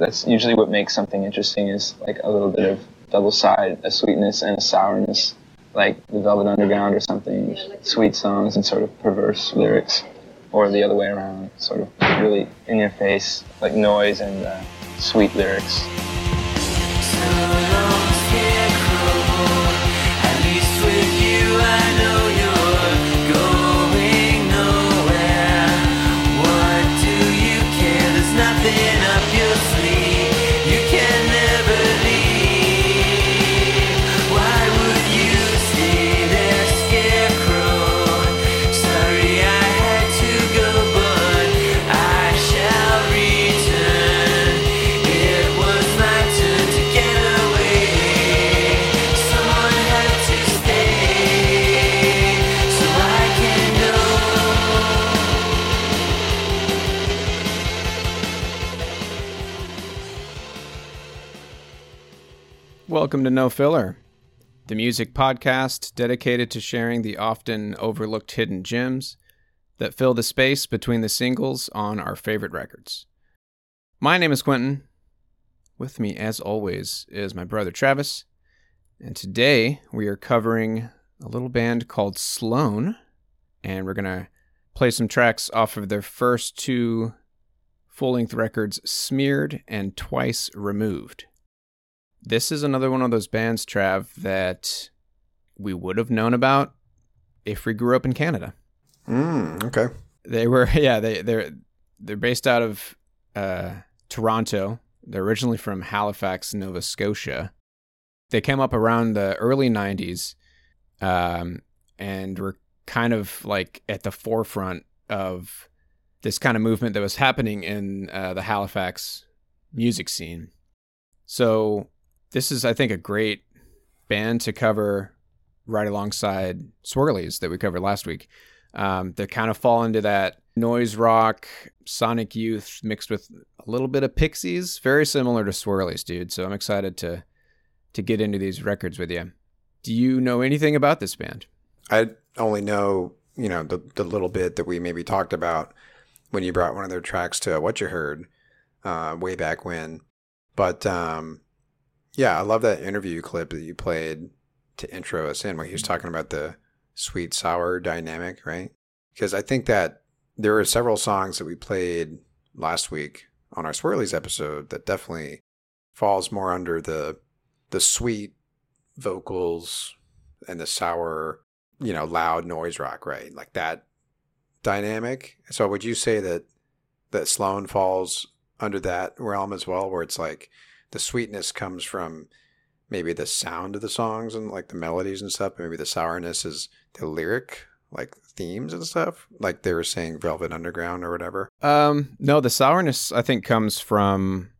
that's usually what makes something interesting is like a little bit of double side, a sweetness and a sourness, like the Velvet Underground or something, sweet songs and sort of perverse lyrics, or the other way around, sort of really in your face, like noise and uh, sweet lyrics. Welcome to No Filler, the music podcast dedicated to sharing the often overlooked hidden gems that fill the space between the singles on our favorite records. My name is Quentin. With me, as always, is my brother Travis. And today we are covering a little band called Sloan. And we're going to play some tracks off of their first two full length records, Smeared and Twice Removed. This is another one of those bands, Trav, that we would have known about if we grew up in Canada. Mm, okay. They were, yeah, they they're they're based out of uh, Toronto. They're originally from Halifax, Nova Scotia. They came up around the early '90s, um, and were kind of like at the forefront of this kind of movement that was happening in uh, the Halifax music scene. So this is, I think, a great band to cover right alongside Swirlies that we covered last week. Um, they kind of fall into that noise rock, Sonic Youth mixed with a little bit of Pixies, very similar to Swirlies, dude. So I'm excited to to get into these records with you. Do you know anything about this band? I only know, you know, the the little bit that we maybe talked about when you brought one of their tracks to what you heard uh, way back when. But um, yeah, I love that interview clip that you played to intro us in where he was mm-hmm. talking about the sweet sour dynamic, right? Because I think that there are several songs that we played last week on our Swirlies episode that definitely falls more under the the sweet vocals and the sour, you know, loud noise rock, right? Like that dynamic. So would you say that that Sloan falls under that realm as well, where it's like the sweetness comes from maybe the sound of the songs and like the melodies and stuff. Maybe the sourness is the lyric, like themes and stuff. Like they were saying Velvet Underground or whatever. Um, no, the sourness I think comes from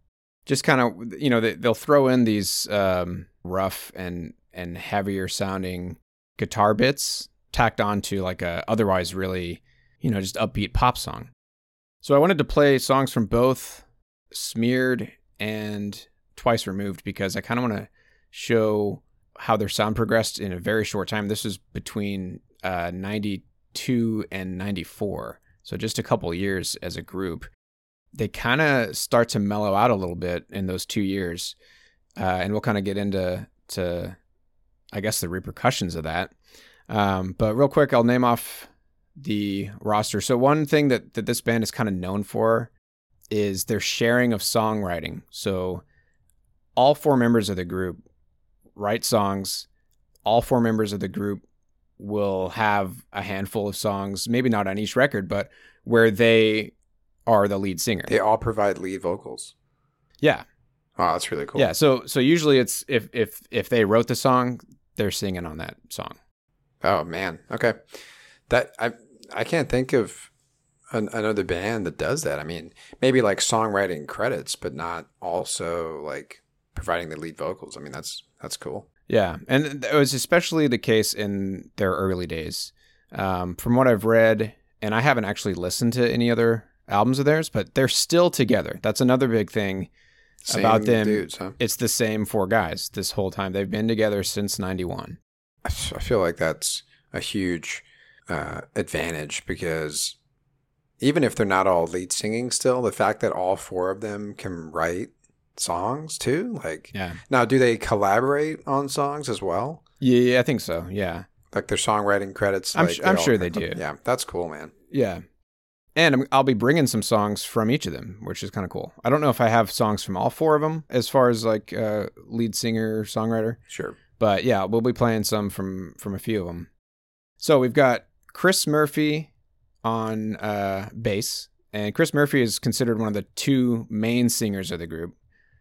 just kind of you know they, they'll throw in these um, rough and and heavier sounding guitar bits tacked onto like a otherwise really you know just upbeat pop song. So I wanted to play songs from both Smeared and twice removed because I kind of want to show how their sound progressed in a very short time. This was between uh, 92 and 94. So just a couple years as a group. They kind of start to mellow out a little bit in those two years. Uh, and we'll kind of get into, to, I guess, the repercussions of that. Um, but real quick, I'll name off the roster. So one thing that, that this band is kind of known for is their sharing of songwriting. So all four members of the group write songs. All four members of the group will have a handful of songs, maybe not on each record, but where they are the lead singer. They all provide lead vocals. Yeah. Wow, that's really cool. Yeah. So so usually it's if if if they wrote the song, they're singing on that song. Oh man. Okay. That I I can't think of an, another band that does that. I mean, maybe like songwriting credits, but not also like providing the lead vocals. I mean, that's that's cool. Yeah, and it was especially the case in their early days. Um, from what I've read, and I haven't actually listened to any other albums of theirs, but they're still together. That's another big thing same about them. Dudes, huh? It's the same four guys this whole time. They've been together since '91. I feel like that's a huge uh, advantage because even if they're not all lead singing, still the fact that all four of them can write songs too? Like, Yeah. now do they collaborate on songs as well? Yeah, yeah, I think so. Yeah. Like their songwriting credits? I'm like, su- I'm all- sure they do. Yeah, that's cool, man. Yeah. And I'm- I'll be bringing some songs from each of them, which is kind of cool. I don't know if I have songs from all four of them as far as like uh, lead singer, songwriter, Sure. but yeah, we'll be playing some from from a few of them. So we've got Chris Murphy on uh, bass, and Chris Murphy is considered one of the two main singers of the group.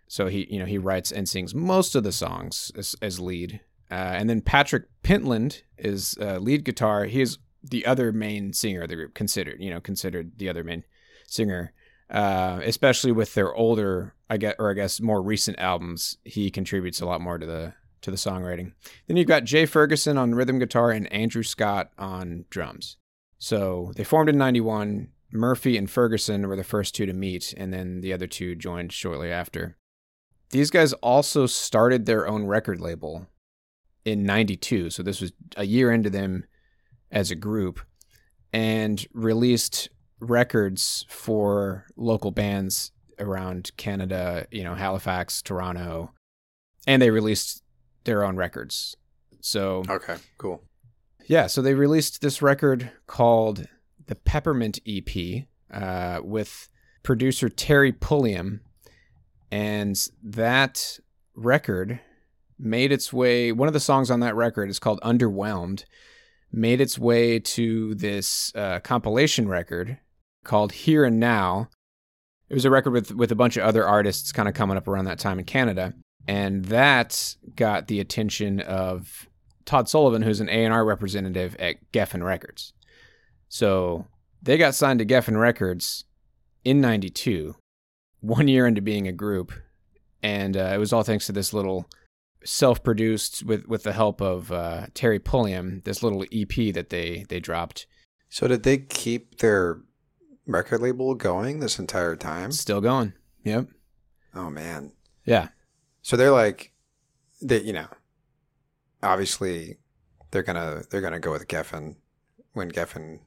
So he, you know, he writes and sings most of the songs as, as lead. Uh, and then Patrick Pentland is uh, lead guitar. He is the other main singer of the group, considered, you know, considered the other main singer. Uh, especially with their older, I guess, or I guess more recent albums, he contributes a lot more to the to the songwriting. Then you've got Jay Ferguson on rhythm guitar and Andrew Scott on drums. So they formed in '91. Murphy and Ferguson were the first two to meet, and then the other two joined shortly after. These guys also started their own record label in 92. So this was a year into them as a group and released records for local bands around Canada, you know, Halifax, Toronto, and they released their own records. So, Okay, cool. yeah, so they released this record called the Peppermint EP uh, with producer Terry Pulliam. And that record made its way, one of the songs on that record is called Underwhelmed, made its way to this uh, compilation record called Here and Now. It was a record with, with a bunch of other artists kind of coming up around that time in Canada. And that got the attention of Todd Sullivan, who's an A&R representative at Geffen Records. So they got signed to Geffen Records in 92, one year into being a group. And uh, it was all thanks to this little self-produced with, with the help of uh, Terry Pulliam, this little EP that they, they dropped. So did they keep their record label going this entire time? Still going. Yep. Oh man. Yeah. So they're like, they you know, obviously they're gonna they're gonna go with Geffen when Geffen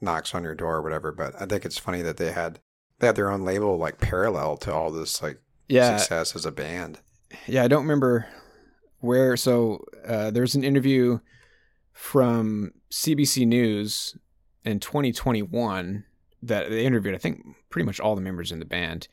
knocks on your door or whatever. But I think it's funny that they had they had their own label like parallel to all this like Yeah. success as a band. yeah, I don't remember where. So uh, there's an interview from CBC News in 2021 that they interviewed, I think, pretty much all the members in the band.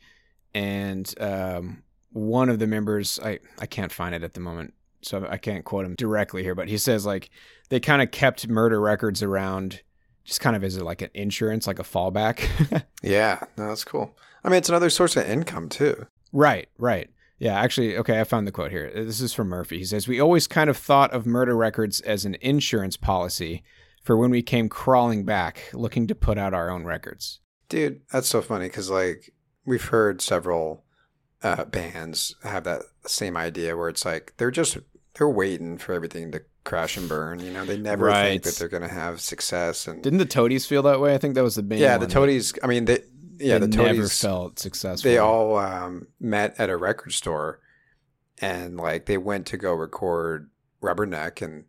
And um, one of the members, I, I can't find it at the moment, so I can't quote him directly here, but he says, like, they kind of kept Murderecords around just kind of as like an insurance, like a fallback. Yeah, no, that's cool. I mean, it's another source of income too. Right, right. Yeah, actually, okay, I found the quote here. This is from Murphy. He says, We always kind of thought of Murderecords as an insurance policy for when we came crawling back looking to put out our own records. Dude, that's so funny because like we've heard several uh, bands have that same idea where it's like they're just they're waiting for everything to crash and burn. You know, they never Right. think that they're going to have success. And Didn't the Toadies feel that way? I think that was the main yeah, the. Toadies. I mean, they yeah They the never Toadies. felt successful. They all um, met at a record store, and like they went to go record Rubberneck, and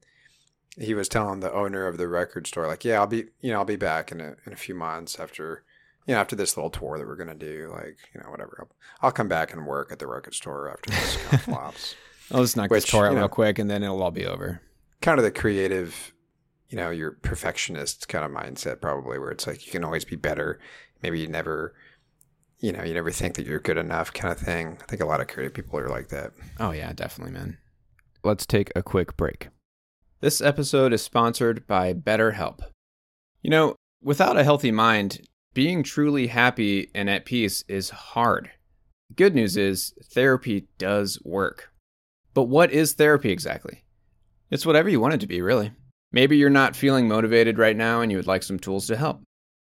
he was telling the owner of the record store, like, "Yeah, I'll be, you know, I'll be back in a in a few months after, you know, after this little tour that we're gonna do, like, you know, whatever. I'll, I'll come back and work at the record store after this kind of flops." I'll just knock this Which, tour out you know- real quick and then it'll all be over. Kind of the creative, you know, your perfectionist kind of mindset, probably, where it's like you can always be better. Maybe you never. You know, you never think that you're good enough, kind of thing. I think a lot of creative people are like that. Oh, yeah, definitely, man. Let's take a quick break. This episode is sponsored by BetterHelp. You know, without a healthy mind, being truly happy and at peace is hard. Good news is therapy does work. But what is therapy exactly? It's whatever you want it to be, really. Maybe you're not feeling motivated right now and you would like some tools to help.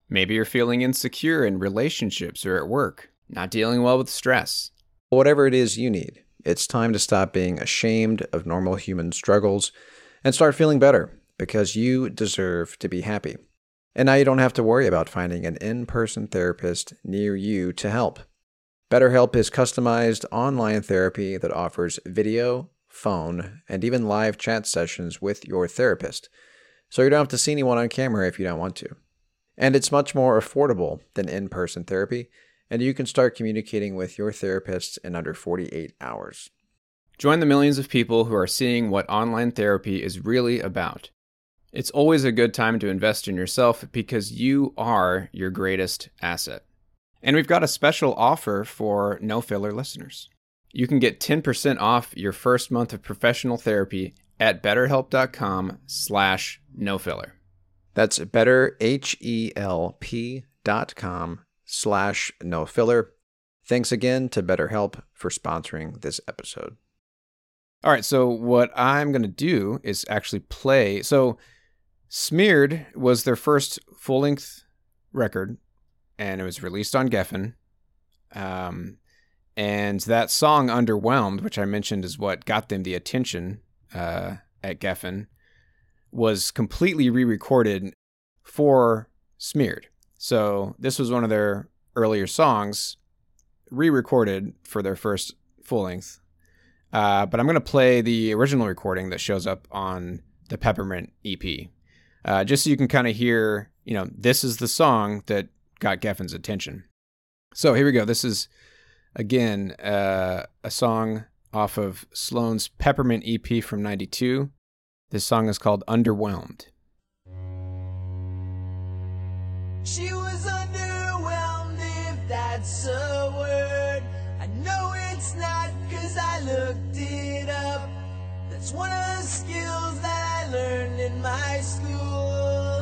Maybe you're feeling insecure in relationships or at work, not dealing well with stress. Whatever it is you need, it's time to stop being ashamed of normal human struggles and start feeling better because you deserve to be happy. And now you don't have to worry about finding an in person therapist near you to help. BetterHelp is customized online therapy that offers video, phone, and even live chat sessions with your therapist. So you don't have to see anyone on camera if you don't want to. And it's much more affordable than in person therapy and you can start communicating with your therapist in under 48 hours. Join the millions of people who are seeing what online therapy is really about. It's always a good time to invest in yourself because you are your greatest asset. And we've got a special offer for no filler listeners. You can get 10% off your first month of professional therapy at betterhelp.com slash no filler. That's betterhelp.com slash no filler. Thanks again to BetterHelp for sponsoring this episode. All right, so what I'm going to do is actually play. So, Smeared was their first full length record, and it was released on Geffen. Um, and that song, Underwhelmed, which I mentioned is what got them the attention uh, at Geffen, was completely re recorded for Smeared. So, this was one of their earlier songs, re recorded for their first full length uh, but I'm going to play the original recording that shows up on the Peppermint EP, uh, just so you can kind of hear, you know, this is the song that got Geffen's attention. So here we go. This is, again, uh, a song off of Sloan's Peppermint EP from 92. This song is called Underwhelmed. She was underwhelmed, if that's a word. I know it's not, cause I looked it up. That's one of the skills that I learned in my school.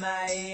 My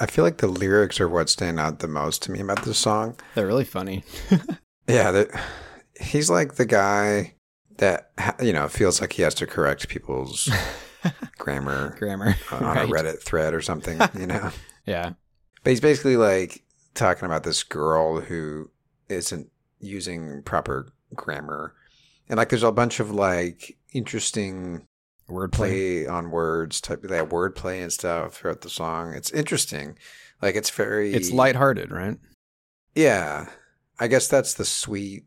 I feel like the lyrics are what stand out the most to me about this song. They're really funny. Yeah, he's like the guy that you know feels like he has to correct people's grammar Grammar. Uh, on right. a Reddit thread or something, you know. Yeah. But he's basically like talking about this girl who isn't using proper grammar. And like there's a bunch of like interesting Wordplay. play on words type they have wordplay and stuff throughout the song. It's interesting. Like it's very It's lighthearted, right? Yeah. I guess that's the sweet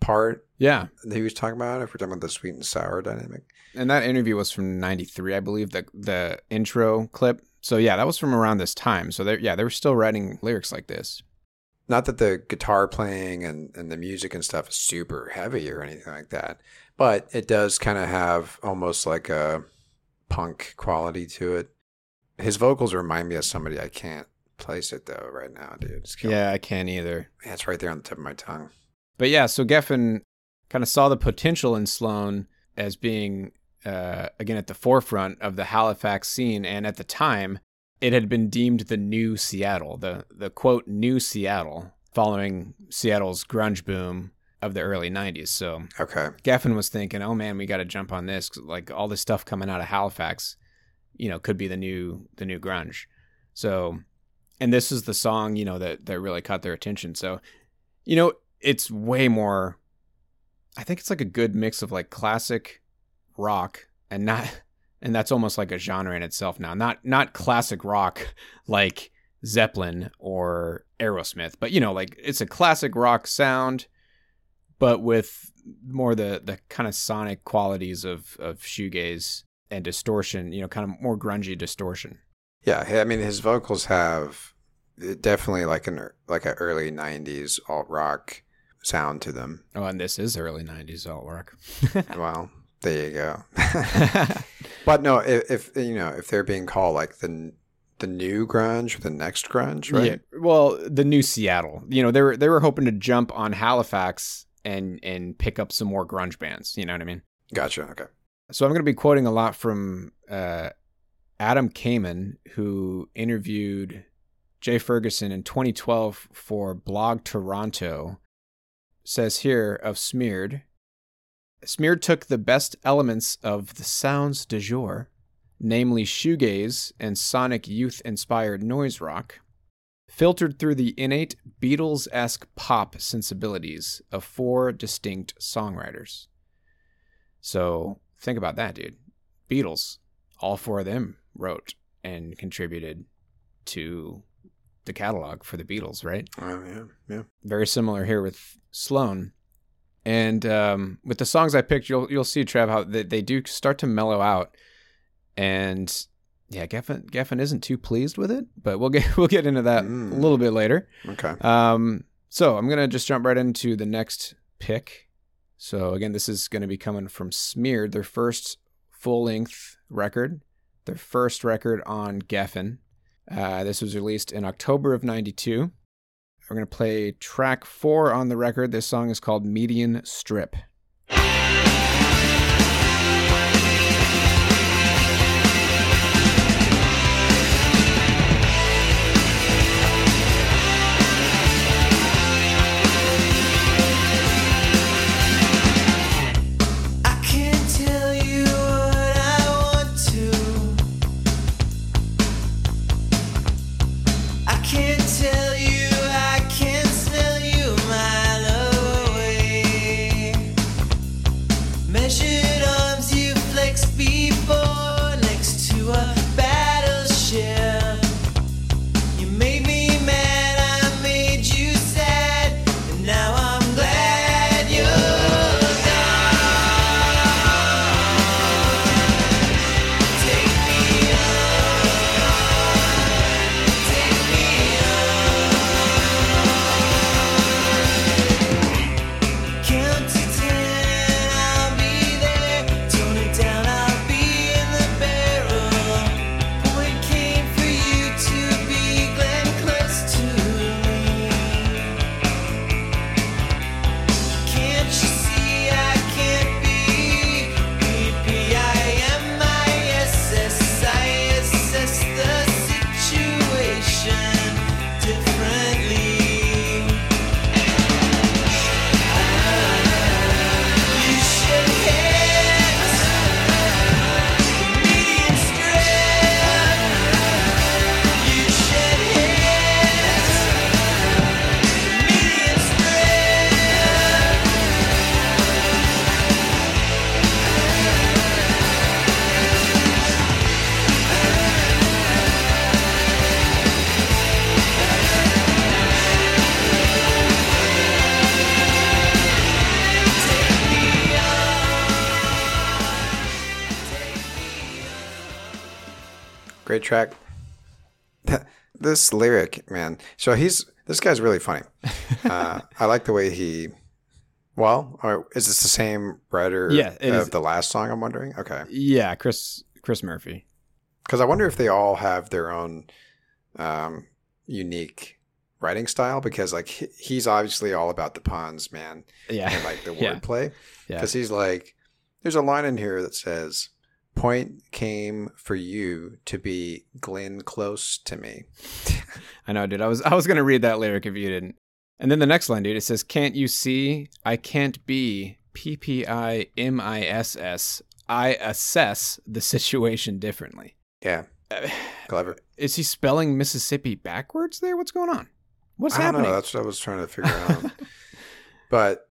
part Yeah. that he was talking about, if we're talking about the sweet and sour dynamic. And that interview was from 93, I believe, the the intro clip. So yeah, that was from around this time. So they yeah, they were still writing lyrics like this. not that the guitar playing and, and the music and stuff is super heavy or anything like that, but it does kind of have almost like a punk quality to it. His vocals remind me of somebody I can't place it though right now, dude. Yeah, I can't either. me. it's right there on the tip of my tongue. But yeah, so Geffen kind of saw the potential in Sloan as being, uh, again, at the forefront of the Halifax scene. And at the time, it had been deemed the new Seattle, the, the quote, new Seattle, following Seattle's grunge boom of the early 90s. So Okay. Geffen was thinking, oh man, we got to jump on this. 'cause, Like all this stuff coming out of Halifax, you know, could be the new the new grunge. So, and this is the song, you know, that that really caught their attention. So, you know, it's way more. I think it's like a good mix of like classic rock and not, and that's almost like a genre in itself now. Not not classic rock like Zeppelin or Aerosmith, but you know, like it's a classic rock sound but with more the the kind of sonic qualities of of shoegaze and distortion, you know, kind of more grungy distortion. Yeah, I mean his vocals have eh, definitely like an like an early '90s alt rock sound to them. Oh, and this is early '90s alt rock. Well, there you go. but no, if, if you know if they're being called like the the new grunge or the next grunge, right? Yeah. Well, the new Seattle. You know, they were they were hoping to jump on Halifax and and pick up some more grunge bands. You know what I mean? Gotcha. Okay. So I'm going to be quoting a lot from uh, Adam Kamen, who interviewed Jay Ferguson in 2012 for Blog Toronto. Says here of Smeared. Smeared took the best elements of the sounds du jour, namely shoegaze and sonic youth inspired noise rock, filtered through the innate Beatles esque pop sensibilities of four distinct songwriters. So think about that, dude. Beatles, all four of them wrote and contributed to the catalog for the Beatles, right? Oh yeah, yeah. Very similar here with Sloan. And um, with the songs I picked, you'll you'll see Trev how they, they do start to mellow out, and yeah, Geffen Geffen isn't too pleased with it, but we'll get we'll get into that Mm. a little bit later. Okay. Um, so I'm gonna just jump right into the next pick. So again, this is gonna be coming from Smeared, their first full length record, their first record on Geffen. Uh, this was released in October of '92. We're gonna play track four on the record. This song is called Median Strip. This lyric, man. So he's This guy's really funny. Uh, I like the way he. Well, is this the same writer Yeah, of is. the last song? I'm wondering. Okay, Yeah, Chris Chris Murphy. because I wonder if they all have their own um, unique writing style. Because like he- he's obviously all about the puns, man, Yeah. and like the wordplay. Yeah. Because he's like, there's a line in here that says, "Point came for you to be Glenn close to me." I know, dude. I was I was gonna read that lyric if you didn't. And then the next line, dude, it says, "Can't you see? I can't be P P I M I S S. I assess the situation differently." Yeah, clever. Is he spelling Mississippi backwards there? What's going on? What's I don't happening? know. That's what I was trying to figure out. but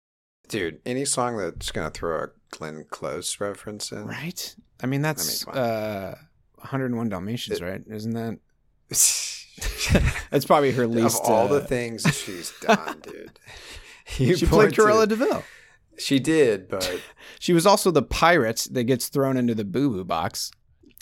dude, any song that's gonna throw a Glenn Close reference in, right? I mean, that's come on. uh, 101 Dalmatians, It- right? Isn't that? That's probably her least. of all uh, the things she's done, dude. She played Cruella de Vil. She did, but She was also the pirate that gets thrown into the boo boo box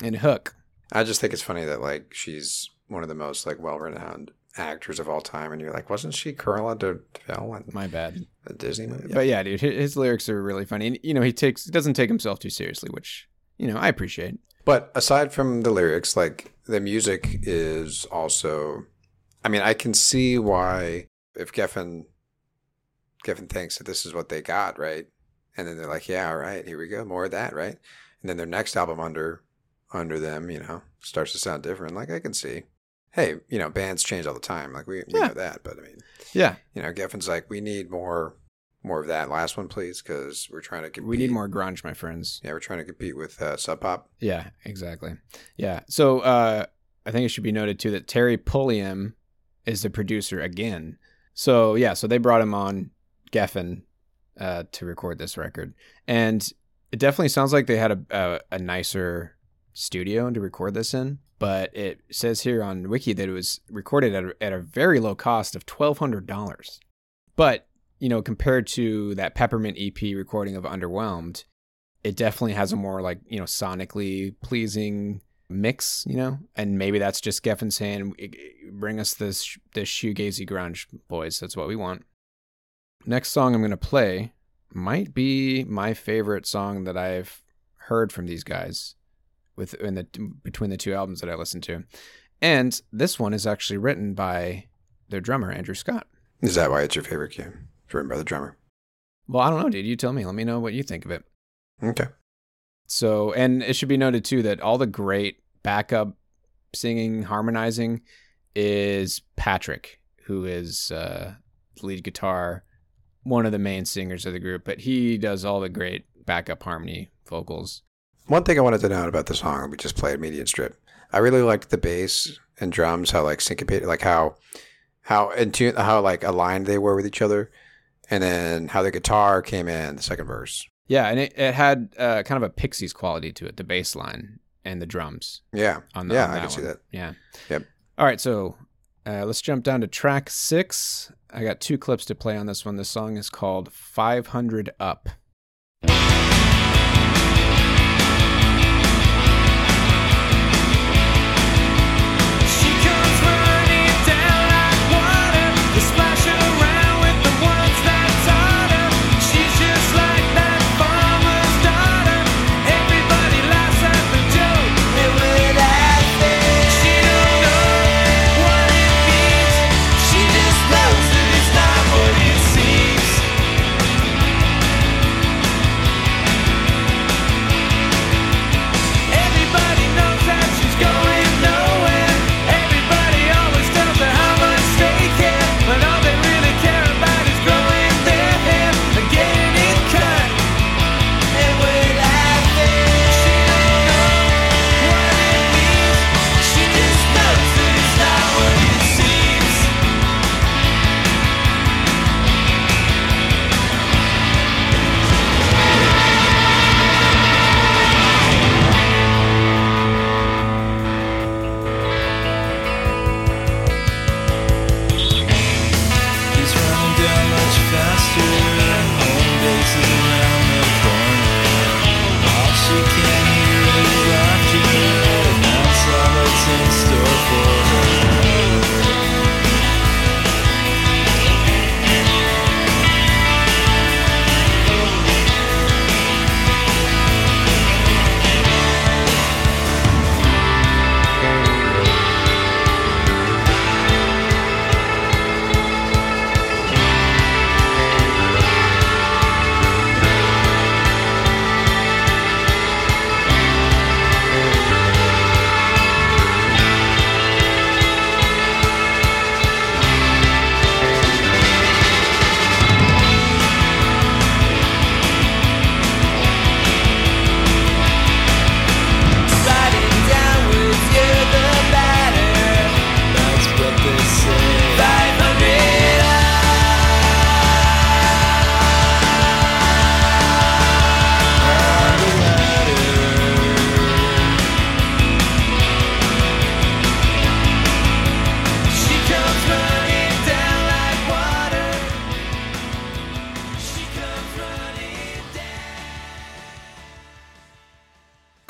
in Hook. I just think it's funny that like she's one of the most like well-renowned actors of all time, and you're like, wasn't she Cruella de Vil in My bad. the Disney movie? But yeah, dude, his, his lyrics are really funny. And, you know, he takes he doesn't take himself too seriously, which you know I appreciate. But aside from the lyrics, like the music is also I mean, I can see why if Geffen Geffen thinks that this is what they got, right? And then they're like, Yeah, all right, here we go, more of that, right? And then their next album under under them, you know, starts to sound different. Like I can see. Hey, you know, bands change all the time. Like we, we Yeah. know that, but I mean, Yeah, you know, Geffen's like, we need more more of that last one, please, because we're trying to compete. we need more grunge, my friends. Yeah, we're trying to compete with uh, Sub Pop. Yeah, exactly. Yeah. So uh, I think it should be noted too that Terry Pulliam is the producer again. So yeah, so they brought him on Geffen uh, to record this record, and it definitely sounds like they had a, a a nicer studio to record this in. But it says here on Wiki that it was recorded at a, at a very low cost of twelve hundred dollars. But you know, compared to that Peppermint EP recording of Underwhelmed, it definitely has a more like you know sonically pleasing mix, you know, and maybe that's just Geffen saying, "Bring us this this shoegazy grunge, boys. That's what we want." Next song I'm gonna play might be my favorite song that I've heard from these guys with in the between the two albums that I listened to, and this one is actually written by their drummer Andrew Scott. Is that why it's your favorite game? It's written by the drummer. Well, I don't know, dude. You tell me. Let me know what you think of it. Okay. So, and it should be noted too that all the great backup singing, harmonizing is Patrick, who is uh, lead guitar, one of the main singers of the group, but he does all the great backup harmony vocals. One thing I wanted to note about the song we just played, Median Strip, I really liked the bass and drums, how like syncopated, like how how in tune, how like aligned they were with each other, and then how the guitar came in the second verse. Yeah, and it, it had uh, kind of a Pixies quality to it, the bass line and the drums. Yeah, On the, yeah, on I that can see that. Yeah. Yep. All right, so uh, let's jump down to track six. I got two clips to play on this one. The song is called 500 Up. She comes running down like water,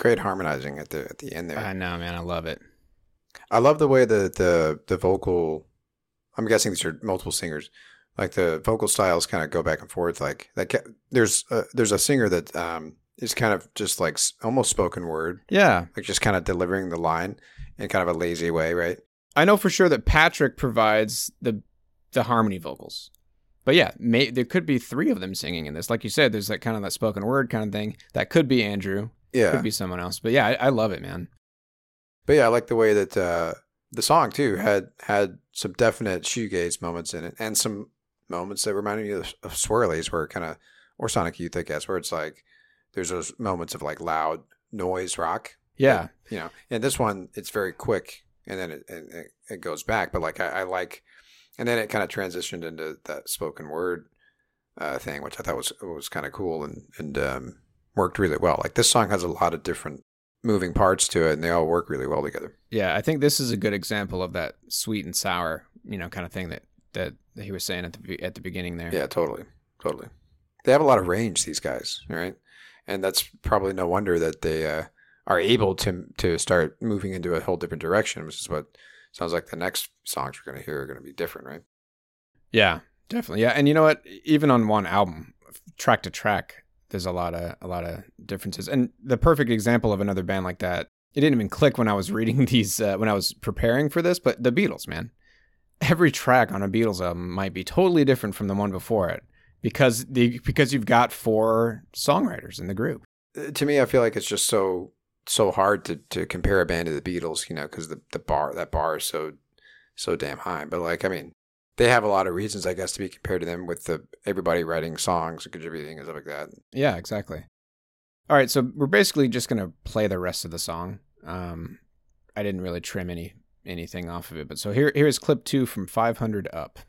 Great harmonizing at the at the end there. I know, man. I love it. I love the way the the the vocal. I'm guessing these are multiple singers. Like the vocal styles kind of go back and forth. Like that. There's a, there's a singer that um is kind of just like almost spoken word, Yeah, like just kind of delivering the line in kind of a lazy way, right? I know for sure that Patrick provides the the harmony vocals. But yeah, may, there could be three of them singing in this. Like you said, there's that kind of that spoken word kind of thing. That could be Andrew. Yeah. Could be someone else. But yeah, I, I love it, man. But yeah, I like the way that uh, the song too had had some definite shoegaze moments in it, and some moments that reminded me of, of Swirlies, where kind of or Sonic Youth, I guess, where it's like there's those moments of like loud noise rock. Yeah. you know. And this one, it's very quick, and then it it, it goes back. But like I, I like, and then it kind of transitioned into that spoken word uh, thing, which I thought was was kind of cool and and um, worked really well. Like this song has a lot of different moving parts to it, and they all work really well together. Yeah, I think this is a good example of that sweet and sour, you know, kind of thing that that, he was saying at the at the beginning there. Yeah, totally, totally. They have a lot of range, these guys, right? And that's probably no wonder that they uh, are able to to start moving into a whole different direction, which is what sounds like the next songs we're going to hear are going to be different, right? Yeah, definitely. Yeah, and you know what? Even on one album, track to track, there's a lot of a lot of differences. And the perfect example of another band like that, it didn't even click when I was reading these uh, when I was preparing for this, but the Beatles, man. Every track on a Beatles album might be totally different from the one before it because the because you've got four songwriters in the group. Uh, To me, I feel like it's just so so hard to, to compare a band to the Beatles, you know, because the, the bar that bar is so so damn high. But like, I mean, they have a lot of reasons, I guess, to be compared to them with the everybody writing songs and contributing and stuff like that. Yeah, exactly. All right, so we're basically just gonna play the rest of the song. Um, I didn't really trim any anything off of it, but so here here's clip two from 500 up.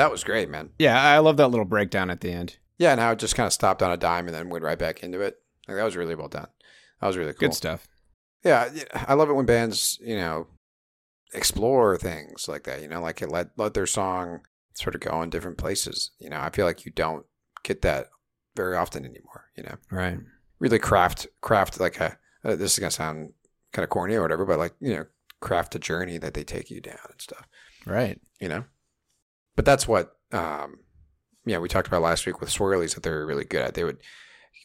That was great, man. Yeah, I love that little breakdown at the end. Yeah, and how it just kind of stopped on a dime and then went right back into it. Like, that was really well done. That was really cool. Good stuff. Yeah, I love it when bands, you know, explore things like that. You know, like it let let their song sort of go in different places. You know, I feel like you don't get that very often anymore. You know, Right. really craft craft like a uh, this is gonna sound kind of corny or whatever, but like you know, craft a journey that they take you down and stuff. Right. You know, but that's what um, yeah, we talked about last week with swirlies that they're really good at. They would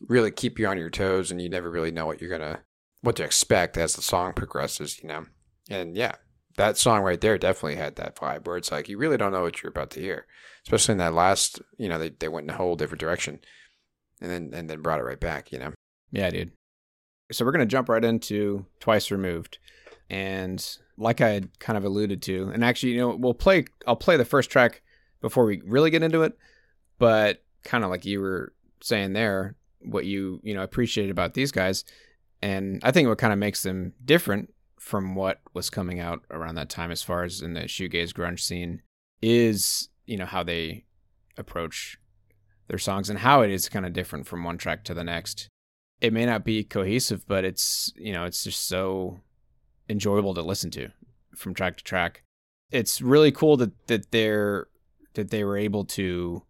really keep you on your toes, and you never really know what you're gonna what to expect as the song progresses. You know, and yeah, that song right there definitely had that vibe where it's like you really don't know what you're about to hear, especially in that last. You know, they they went in a whole different direction, and then and then brought it right back. You know, Yeah, dude. So we're gonna jump right into twice removed, and like I had kind of alluded to, and actually, you know, we'll play. I'll play the first track before we really get into it, but kind of like you were saying there, what you you know appreciated about these guys, and I think what kind of makes them different from what was coming out around that time, as far as in the shoegaze grunge scene, is you know how they approach their songs and how it is kind of different from one track to the next. It may not be cohesive, but it's you know it's just so enjoyable to listen to from track to track. It's really cool that that they're that they were able to,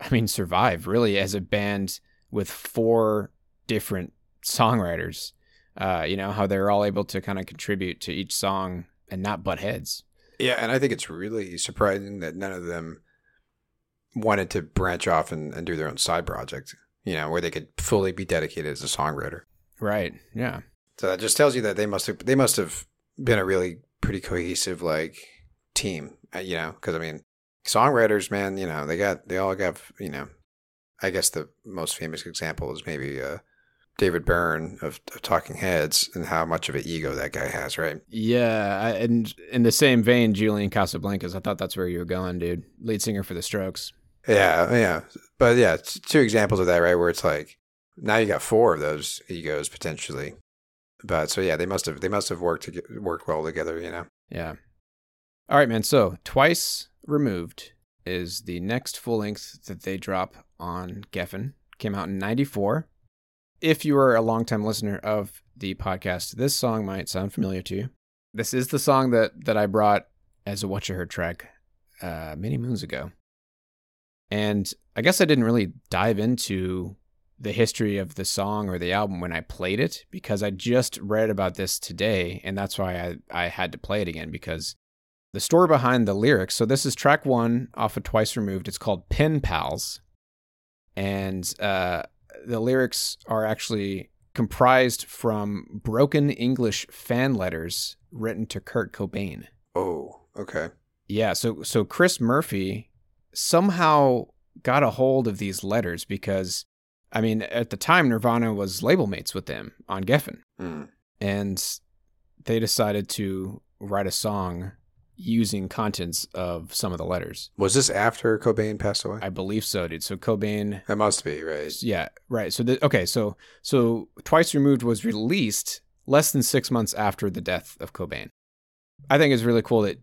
I mean, survive really as a band with four different songwriters. Uh, you know how they're all able to kind of contribute to each song and not butt heads. Yeah, and I think it's really surprising that none of them wanted to branch off and, and do their own side project, you know, where they could fully be dedicated as a songwriter. Right. Yeah. So that just tells you that they must have they must have been a really pretty cohesive like team, uh, you know, because I mean, songwriters, man, you know, they got they all got you know, I guess the most famous example is maybe uh, David Byrne of, of Talking Heads and how much of an ego that guy has, right? Yeah. I, and in the same vein, Julian Casablancas, I thought that's where you were going, dude. Lead singer for the Strokes. Yeah, yeah, but yeah, two examples of that, right? Where it's like now you got four of those egos potentially, but so yeah, they must have they must have worked to get, worked well together, you know. Yeah. All right, man. So, Twice Removed is the next full length that they drop on Geffen. Came out in 94. If you are a longtime listener of the podcast, this song might sound familiar to you. This is the song that, that I brought as a What You Heard track uh, many moons ago. And I guess I didn't really dive into the history of the song or the album when I played it because I just read about this today. And that's why I, I had to play it again because the story behind the lyrics. So this is track one off of Twice Removed. It's called Penpals. And uh, the lyrics are actually comprised from broken English fan letters written to Kurt Cobain. Oh, okay. Yeah, so so Chris Murphy somehow got a hold of these letters because I mean at the time Nirvana was label mates with them on Geffen Mm. and they decided to write a song using contents of some of the letters. Was this after Cobain passed away? I believe so, dude. So Cobain that must be right. yeah, right. So the, okay, so so Twice Removed was released less than 6 months after the death of Cobain. I think it's really cool that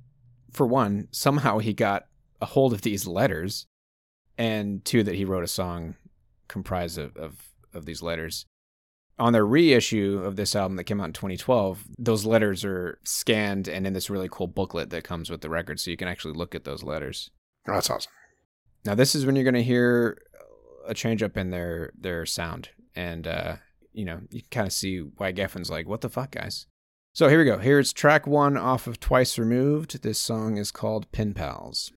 for one, somehow he got a hold of these letters and two that he wrote a song comprised of of, of these letters. On their reissue of this album that came out in 2012, those letters are scanned and in this really cool booklet that comes with the record so you can actually look at those letters. Oh, that's awesome. Now this is when you're going to hear a change up in their their sound, and uh, you know you can kind of see why Geffen's like, "What the fuck, guys?" So here we go. Here's track one off of Twice Removed. This song is called Penpals.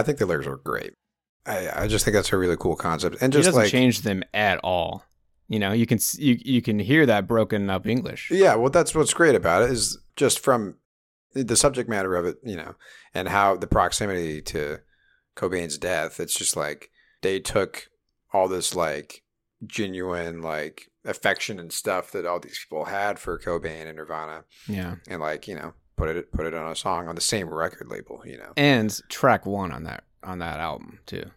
I think the lyrics are great. I, I just think that's a really cool concept, and just doesn't like change them at all. You know, you can you you can hear that broken up English. yeah, well, that's what's great about it is just from the subject matter of it, you know, and how the proximity to Cobain's death. It's just like they took all this like genuine like affection and stuff that all these people had for Cobain and Nirvana, Yeah, and like you know put it put it on a song on the same record label. You know, and track one on that on that album too.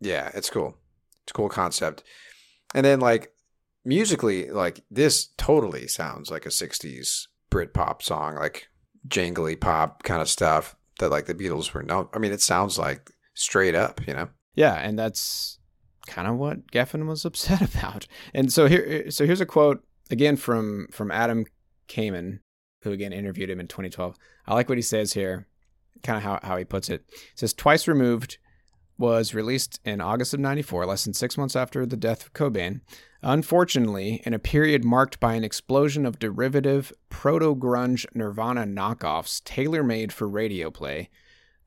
Yeah, it's cool. It's a cool concept. And then like musically, like this totally sounds like a '60s Brit pop song, like jangly pop kind of stuff that like the Beatles were known. I mean, it sounds like straight up, you know. Yeah, and that's kind of what Geffen was upset about. And so here, so here's a quote again from from Adam Kamen, who again interviewed him in 2012. I like what he says here, kind of how how he puts it. He says twice removed was released in August of 94, less than six months after the death of Cobain. Unfortunately, in a period marked by an explosion of derivative proto grunge Nirvana knockoffs tailor made for radio play,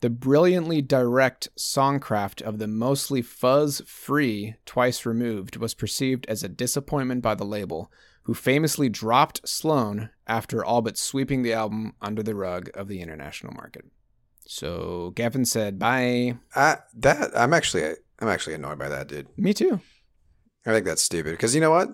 the brilliantly direct songcraft of the mostly fuzz free Twice Removed was perceived as a disappointment by the label, who famously dropped Sloan after all but sweeping the album under the rug of the international market. So Geffen said, bye. I that I'm actually I'm actually annoyed by that, dude. Me too. I think that's stupid because you know what?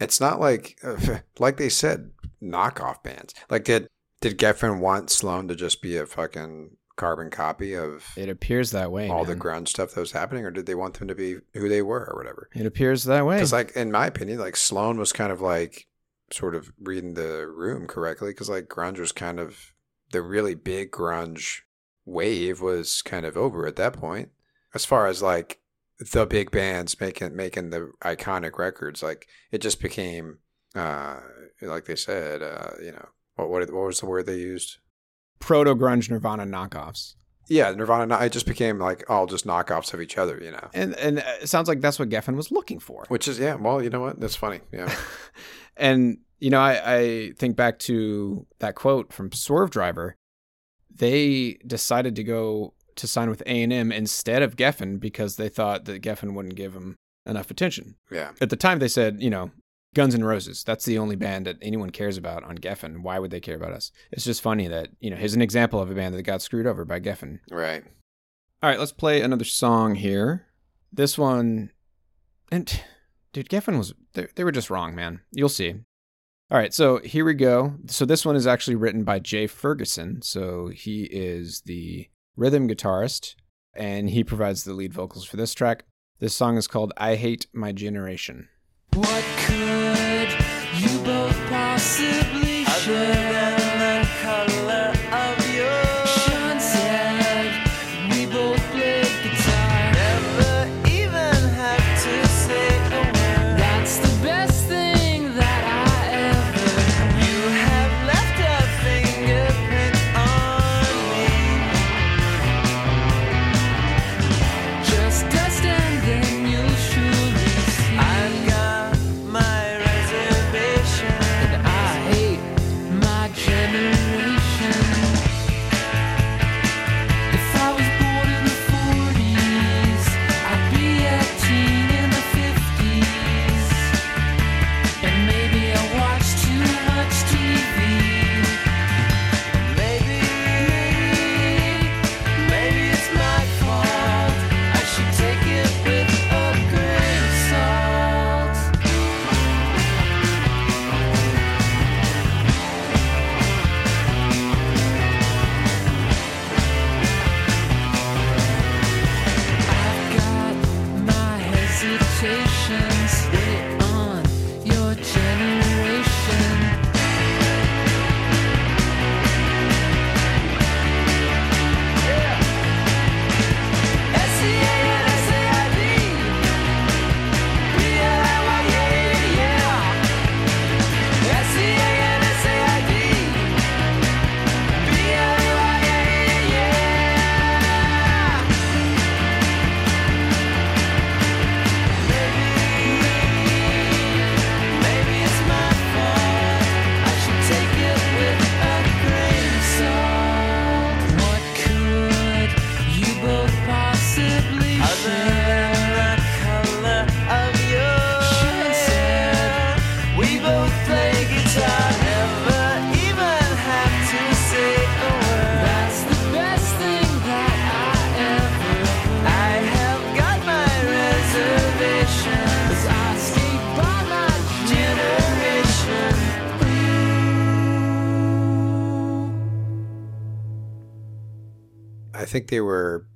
It's not like like they said knockoff bands. Like did did Geffen want Sloan to just be a fucking carbon copy of It appears that way. all the man. grunge stuff that was happening, or did they want them to be who they were or whatever? It appears that way. Because, like, in my opinion, like Sloan was kind of like sort of reading the room correctly, because like grunge was kind of the really big grunge wave was kind of over at that point. As far as like the big bands making making the iconic records, like it just became, uh, like they said, uh, you know, what what what was the word they used? Proto grunge Nirvana knockoffs. Yeah, Nirvana. It just became like all just knockoffs of each other, you know. And and it sounds like that's what Geffen was looking for. Which is yeah. Well, you know what? That's funny. Yeah. and you know, I, I think back to that quote from Swervedriver. They decided to go to sign with A and M instead of Geffen because they thought that Geffen wouldn't give them enough attention. yeah. At the time, they said, you know, Guns N' Roses. That's the only band that anyone cares about on Geffen. Why would they care about us? It's just funny that you know here's an example of a band that got screwed over by Geffen. Right. All right, let's play another song here. This one, and dude, Geffen was they, they were just wrong, man. You'll see. All right, so here we go. So this one is actually written by Jay Ferguson. So he is the rhythm guitarist, and he provides the lead vocals for this track. This song is called "I Hate My Generation." What could you both possibly share? Think they were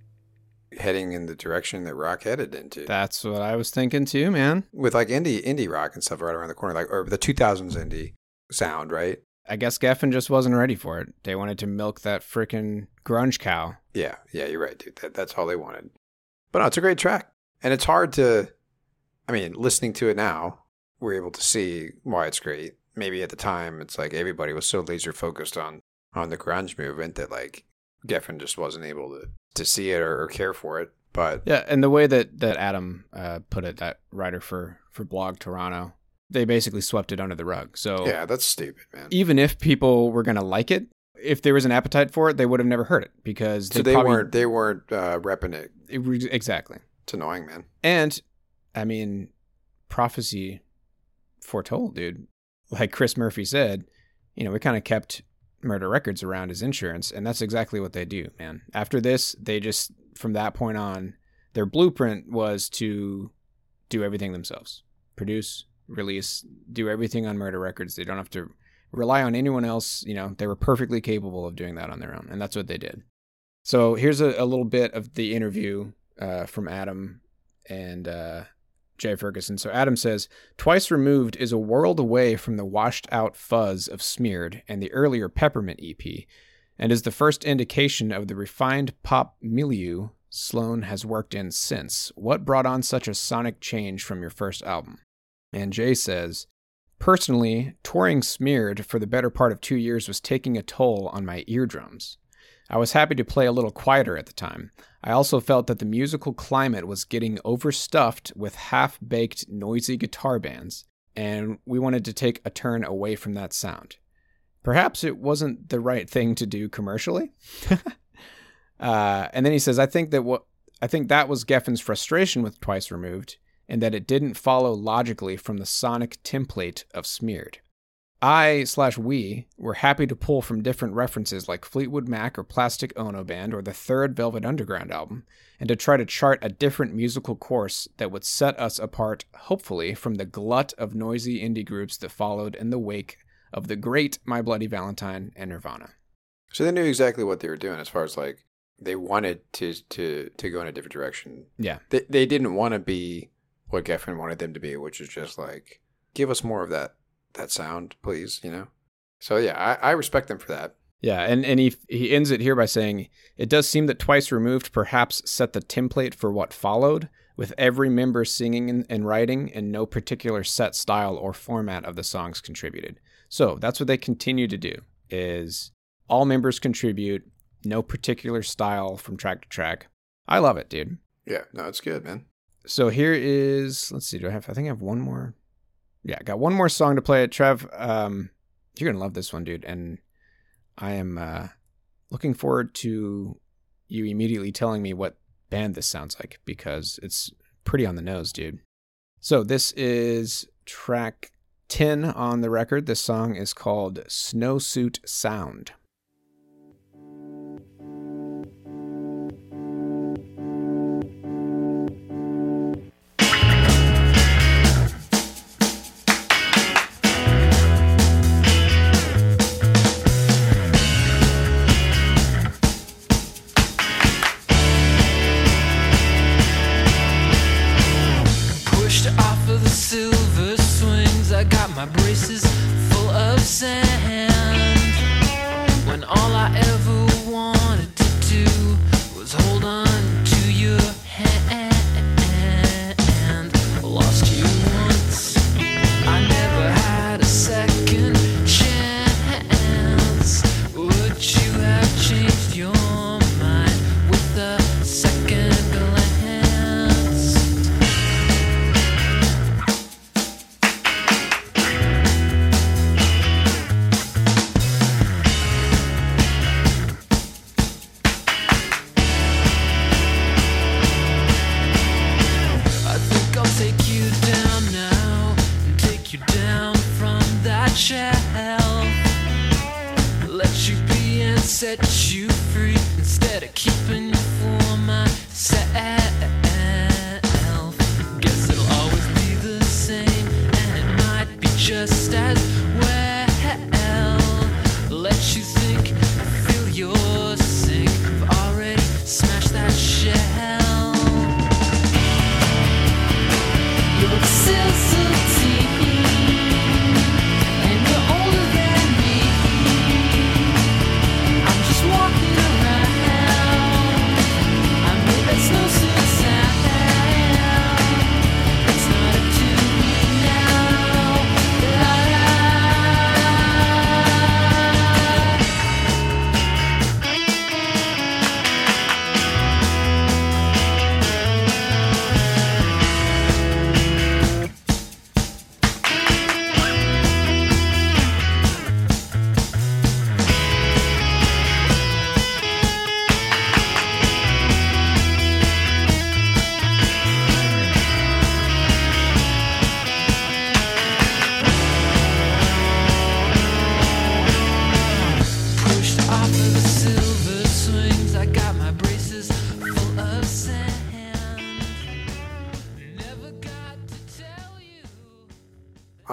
heading in the direction that rock headed into. That's what I was thinking too, man. With like indie indie rock and stuff right around the corner, like or the 2000s indie sound, right? I guess Geffen just wasn't ready for it. They wanted to milk that frickin' grunge cow. Yeah, yeah, you're right, dude. That, that's all they wanted. But no, it's a great track. And it's hard to, I mean, listening to it now, we're able to see why it's great. Maybe at the time, it's like everybody was so laser focused on on the grunge movement that like Geffen just wasn't able to to see it or, or care for it. But Yeah, and the way that that Adam uh, put it, that writer for for Blog Toronto, they basically swept it under the rug. So yeah, that's stupid, man. even if people were gonna like it, if there was an appetite for it, they would have never heard it because so they probably- weren't they weren't uh, repping it. it re- exactly. It's annoying, man. And I mean, prophecy foretold, dude. Like Chris Murphy said, you know, we kind of kept Murderecords around as insurance, and that's exactly what they do, man. After this, they just from that point on, their blueprint was to do everything themselves, produce, release, do everything on Murderecords. They don't have to rely on anyone else. You know, they were perfectly capable of doing that on their own, and that's what they did. So here's a, a little bit of the interview uh, from Adam and uh, Jay Ferguson. So Adam says, Twice Removed is a world away from the washed out fuzz of Smeared and the earlier Peppermint EP, and is the first indication of the refined pop milieu Sloan has worked in since. What brought on such a sonic change from your first album? And Jay says, Personally, touring Smeared for the better part of two years was taking a toll on my eardrums. I was happy to play a little quieter at the time. I also felt that the musical climate was getting overstuffed with half baked, noisy guitar bands, and we wanted to take a turn away from that sound. Perhaps it wasn't the right thing to do commercially. uh, and then he says, I think that what I think that was Geffen's frustration with Twice Removed, and that it didn't follow logically from the sonic template of Smeared. I slash we were happy to pull from different references like Fleetwood Mac or Plastic Ono Band or the third Velvet Underground album, and to try to chart a different musical course that would set us apart, hopefully, from the glut of noisy indie groups that followed in the wake of the great My Bloody Valentine and Nirvana. So they knew exactly what they were doing as far as like they wanted to to to go in a different direction. Yeah. They they didn't want to be what Geffen wanted them to be, which is just like give us more of that that sound, please, you know. So yeah, I, I respect them for that. Yeah, and, and he he ends it here by saying, It does seem that Twice Removed perhaps set the template for what followed, with every member singing and, and writing, and no particular set style or format of the songs contributed. So that's what they continue to do, is all members contribute, no particular style from track to track. I love it, dude. Yeah, no, it's good, man. So here is let's see, do I have I think I have one more. Yeah, got one more song to play. It. Trev, um, you're gonna love this one, dude, and I am uh, looking forward to you immediately telling me what band this sounds like because it's pretty on the nose, dude. So this is track 10 on the record. This song is called Snowsuit Sound.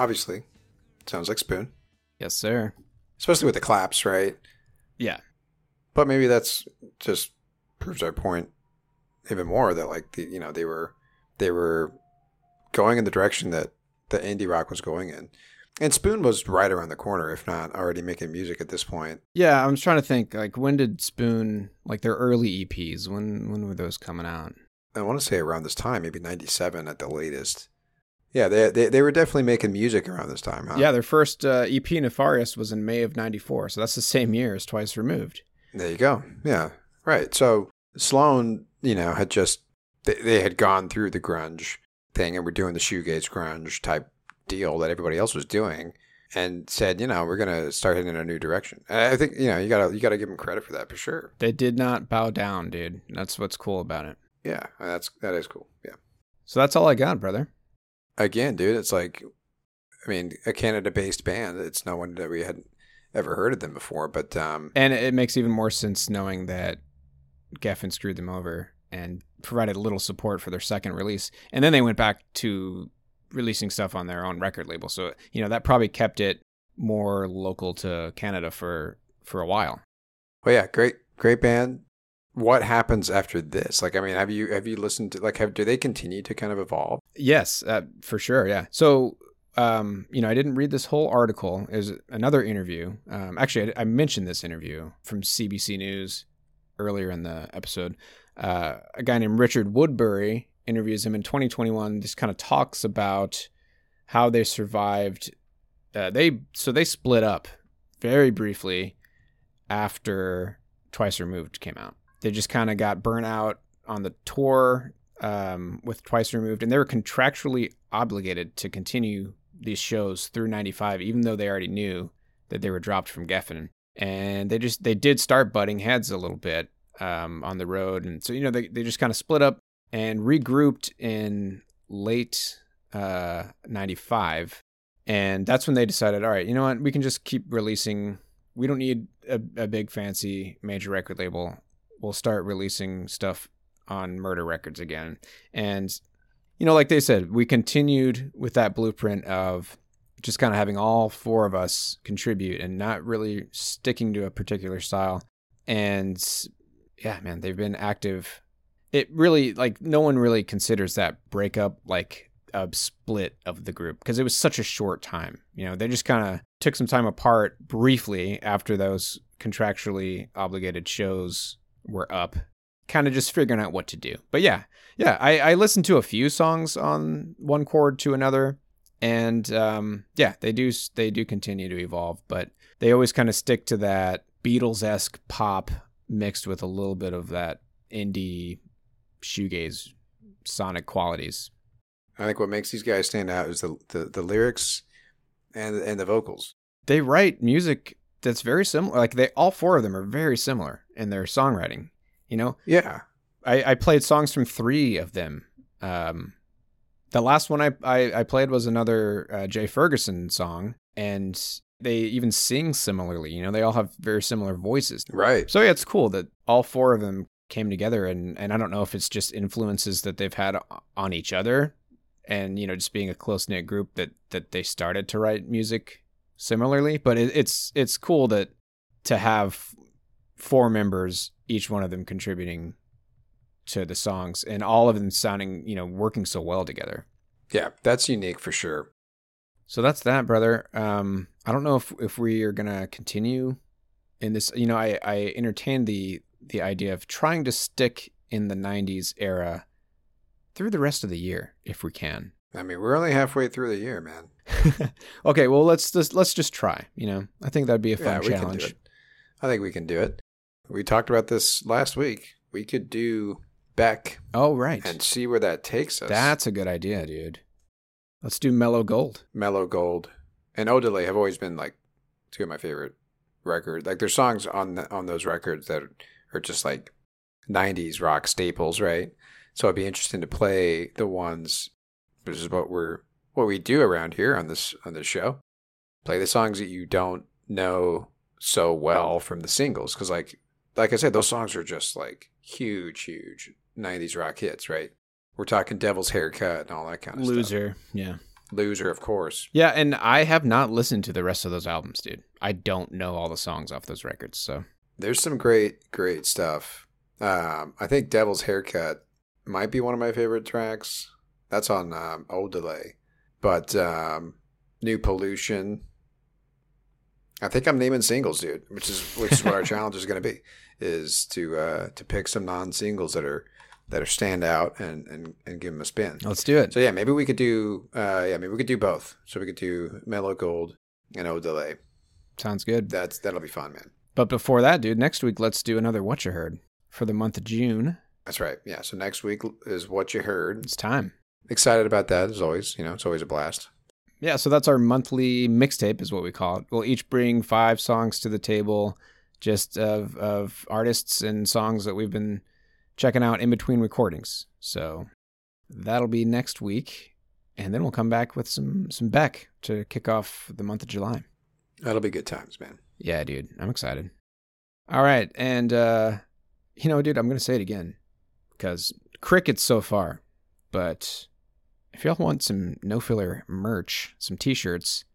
Obviously, sounds like Spoon, Yes, sir. especially with the claps, right? Yeah. But maybe that's just proves our point even more that like the you know they were they were going in the direction that the indie rock was going in, and Spoon was right around the corner, if not already making music at this point. Yeah, I was trying to think like when did Spoon like their early EPs? When when were those coming out? I want to say around this time, maybe '97 at the latest. Yeah, they, they they were definitely making music around this time. Huh? Yeah, their first uh, EP Nefarious was in May of '94, so that's the same year as Twice Removed. There you go. Yeah, right. So Sloan, you know, had just they, they had gone through the grunge thing and were doing the shoegaze grunge type deal that everybody else was doing, and said, you know, we're gonna start heading in a new direction. And I think you know you gotta you gotta give them credit for that for sure. They did not bow down, dude. That's what's cool about it. Yeah, that's that is cool. Yeah. So that's all I got, brother. Again, dude, it's like, I mean, a Canada-based band. It's no one that we had ever heard of them before, but um, And it makes even more sense knowing that Geffen screwed them over and provided little support for their second release. And then they went back to releasing stuff on their own record label. So, you know, that probably kept it more local to Canada for for a while. Well, yeah, great, great band. What happens after this? Like, I mean, have you have you listened to like have do they continue to kind of evolve? Yes, uh, for sure. Yeah. So, um, you know, I didn't read this whole article. Is another interview. Um, actually, I, I mentioned this interview from CBC News earlier in the episode. Uh, a guy named Richard Woodbury interviews him in 2021. Just kind of talks about how they survived. Uh, they so they split up very briefly after Twice Removed came out. They just kind of got burnt out on the tour um, with Twice Removed, and they were contractually obligated to continue these shows through '95, even though they already knew that they were dropped from Geffen. And they just they did start butting heads a little bit um, on the road, and so you know they they just kind of split up and regrouped in late uh, '95, and that's when they decided, all right, you know what, we can just keep releasing. We don't need a, a big fancy major record label. We'll start releasing stuff on Murderecords again. And, you know, like they said, we continued with that blueprint of just kind of having all four of us contribute and not really sticking to a particular style. And yeah, man, they've been active. It really, like, no one really considers that breakup like a split of the group because it was such a short time. You know, they just kind of took some time apart briefly after those contractually obligated shows were up kind of just figuring out what to do. But yeah, yeah, I, I listened to a few songs on one chord to another, and um, yeah, they do they do continue to evolve, but they always kind of stick to that Beatles esque pop mixed with a little bit of that indie shoegaze sonic qualities. I think what makes these guys stand out is the the, the lyrics and and the vocals. They write music that's very similar. Like they all four of them are very similar in their songwriting. You know, Yeah, I, I played songs from three of them. Um, the last one I, I, I played was another uh, Jay Ferguson song, and they even sing similarly. You know, they all have very similar voices. Right. So yeah, it's cool that all four of them came together, and and I don't know if it's just influences that they've had on each other, and you know, just being a close knit group that that they started to write music similarly. But it, it's it's cool that to have four members, each one of them contributing to the songs, and all of them sounding, you know, working so well together. Yeah, that's unique for sure. So that's that, brother. Um, I don't know if if we are gonna continue in this. You know, I I entertained the the idea of trying to stick in the '90s era through the rest of the year if we can. I mean, we're only halfway through the year, man. okay, well let's just let's just try. You know, I think that'd be a fun do challenge. I think we can do it. We talked about this last week. We could do Beck Oh right, and see where that takes us. that's a good idea, dude. Let's do Mellow Gold. Mellow Gold and Odelay have always been like two of my favorite records. Like there's songs on the, on those records that are just like '90s rock staples, right? So it'd be interesting to play the ones. This is what we're what we do around here on this on this show. Play the songs that you don't know so well from the singles, because like like I said, those songs are just like huge, huge '90s rock hits, right? We're talking Devil's Haircut and all that kind of stuff. Loser. Yeah. Loser, of course. Yeah, and I have not listened to the rest of those albums, dude. I don't know all the songs off those records, so There's some great, great stuff. Um, I think Devil's Haircut might be one of my favorite tracks. That's on um, Odelay. But um, New Pollution. I think I'm naming singles, dude, which is which is what our challenge is going to be, is to uh, to pick some non-singles that are that are stand out and and and give them a spin. let's do it. So yeah, maybe we could do uh, yeah, maybe we could do both. So we could do Mellow Gold and Odelay. Sounds good. That's that'll be fun, man. But before that, dude, next week let's do another What You Heard for the month of June. That's right. Yeah. So next week is what you heard. It's time. Excited about that as always. You know, it's always a blast. Yeah, so that's our monthly mixtape, is what we call it. We'll each bring five songs to the table, just of of artists and songs that we've been checking out in between recordings. So that'll be next week, and then we'll come back with some some Beck to kick off the month of July. That'll be good times, man. Yeah, dude, I'm excited. All right, and uh, you know, dude, I'm gonna say it again because crickets so far, but if y'all want some no filler merch, some t-shirts,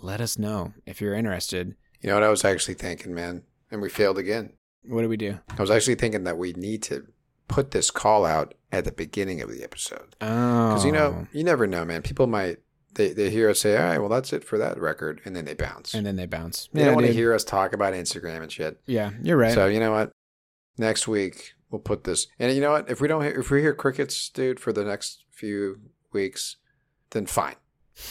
let us know if you're interested. You know what I was actually thinking, man? And we failed again. What do we do? I was actually thinking that we need to put this call out at the beginning of the episode. Oh, Because, you know, oh. you never know, man. People might, they, they hear us say, all right, well, that's it for that record. And then they bounce. and then they bounce. they don't want to hear us talk about Instagram and shit. Yeah, you're right. So, you know what? Next week, we'll put this. And you know what? If we don't, hear, if we hear crickets, dude, for the next few weeks, then fine.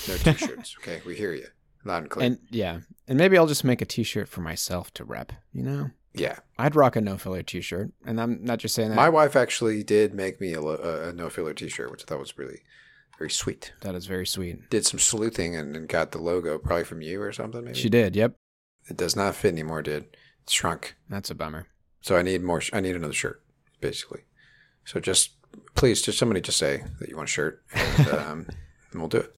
No t shirts. okay. We hear you loud and clear. and yeah, and maybe I'll just make a t-shirt for myself to rep. You know, yeah. I'd rock a no filler t-shirt, and I'm not just saying that. My wife actually did make me a, a, a no filler t shirt, which I thought was really very sweet. that is very sweet. Did some sleuthing and, and got the logo probably from you or something, maybe? She did. Yep, It does not fit anymore, dude. It's shrunk. that's a bummer. So I need more. sh- I need another shirt, basically. So just please, just somebody just say that you want a shirt, and, um, and we'll do it.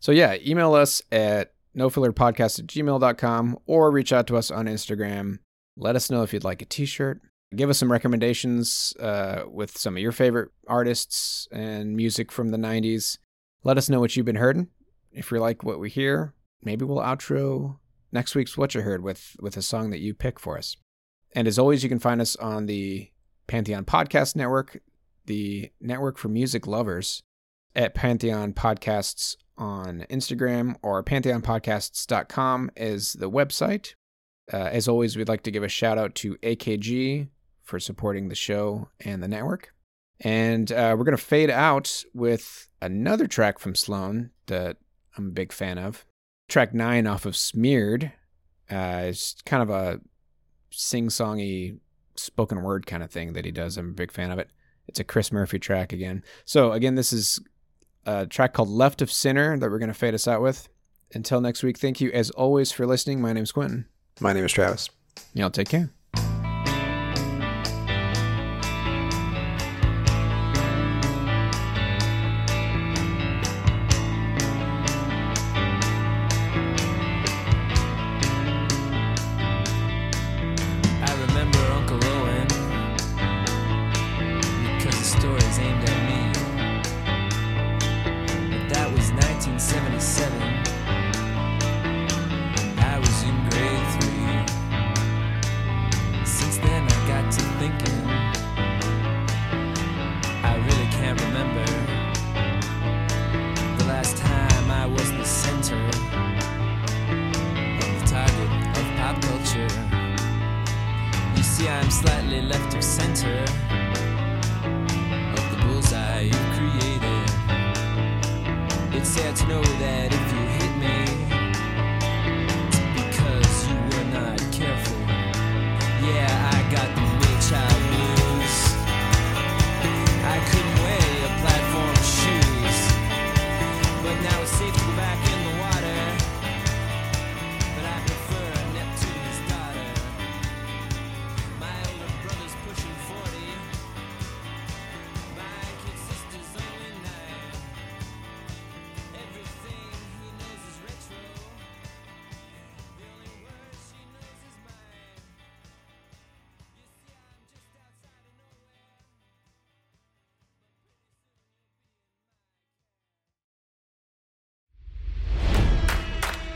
So yeah, email us at nofillerpodcast at gmail.com or reach out to us on Instagram. Let us know if you'd like a t-shirt. Give us some recommendations uh, with some of your favorite artists and music from the 90s. Let us know what you've been hearing. If you like what we hear, maybe we'll outro next week's What You Heard with, with a song that you pick for us. And as always, you can find us on the Pantheon Podcast Network, the network for music lovers, at Pantheon Podcasts on Instagram or pantheonpodcasts.com is the website. Uh, as always, we'd like to give a shout out to AKG for supporting the show and the network. And uh, we're going to fade out with another track from Sloan that I'm a big fan of. Track nine off of Smeared. Uh, it's kind of a sing songy spoken word kind of thing that he does. I'm a big fan of it. It's a Chris Murphy track again. So, again, this is a track called Left of Centre that we're going to fade us out with. Until next week, thank you as always for listening. My name's Quentin. My name is Travis. Y'all take care.